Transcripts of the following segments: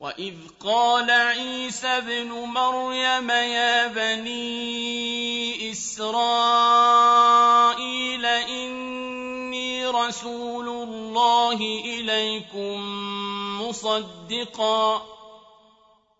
وإذ قال عيسى ابن مريم يا بني إسرائيل إني رسول الله إليكم مصدقا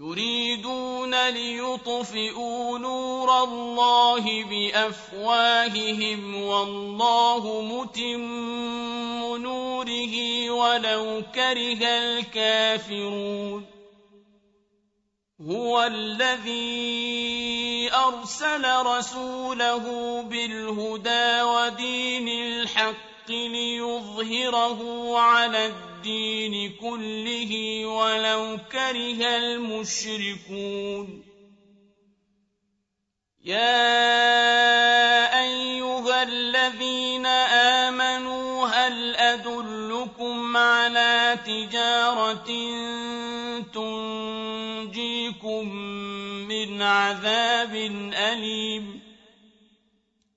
يريدون ليطفئوا نور الله بأفواههم والله متم نوره ولو كره الكافرون. هو الذي أرسل رسوله بالهدى ودين الحق ليظهره على الدين كله ولو كره المشركون. يا أيها الذين آمنوا هل أدلكم على تجارة تنجيكم من عذاب أليم؟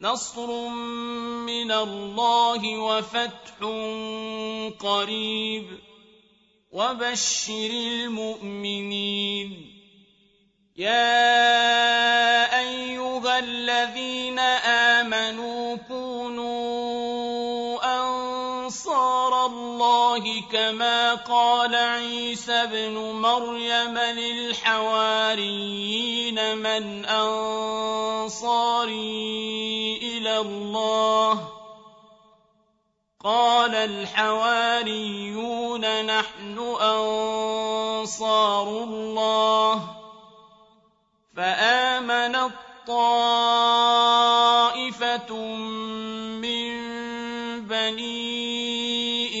نصر من الله وفتح قريب وبشر المؤمنين. يا أيها الذين آمنوا الله كما قال عيسى ابن مريم للحواريين من أنصاري إلى الله. قال الحواريون نحن أنصار الله. فامنت طائفه من بني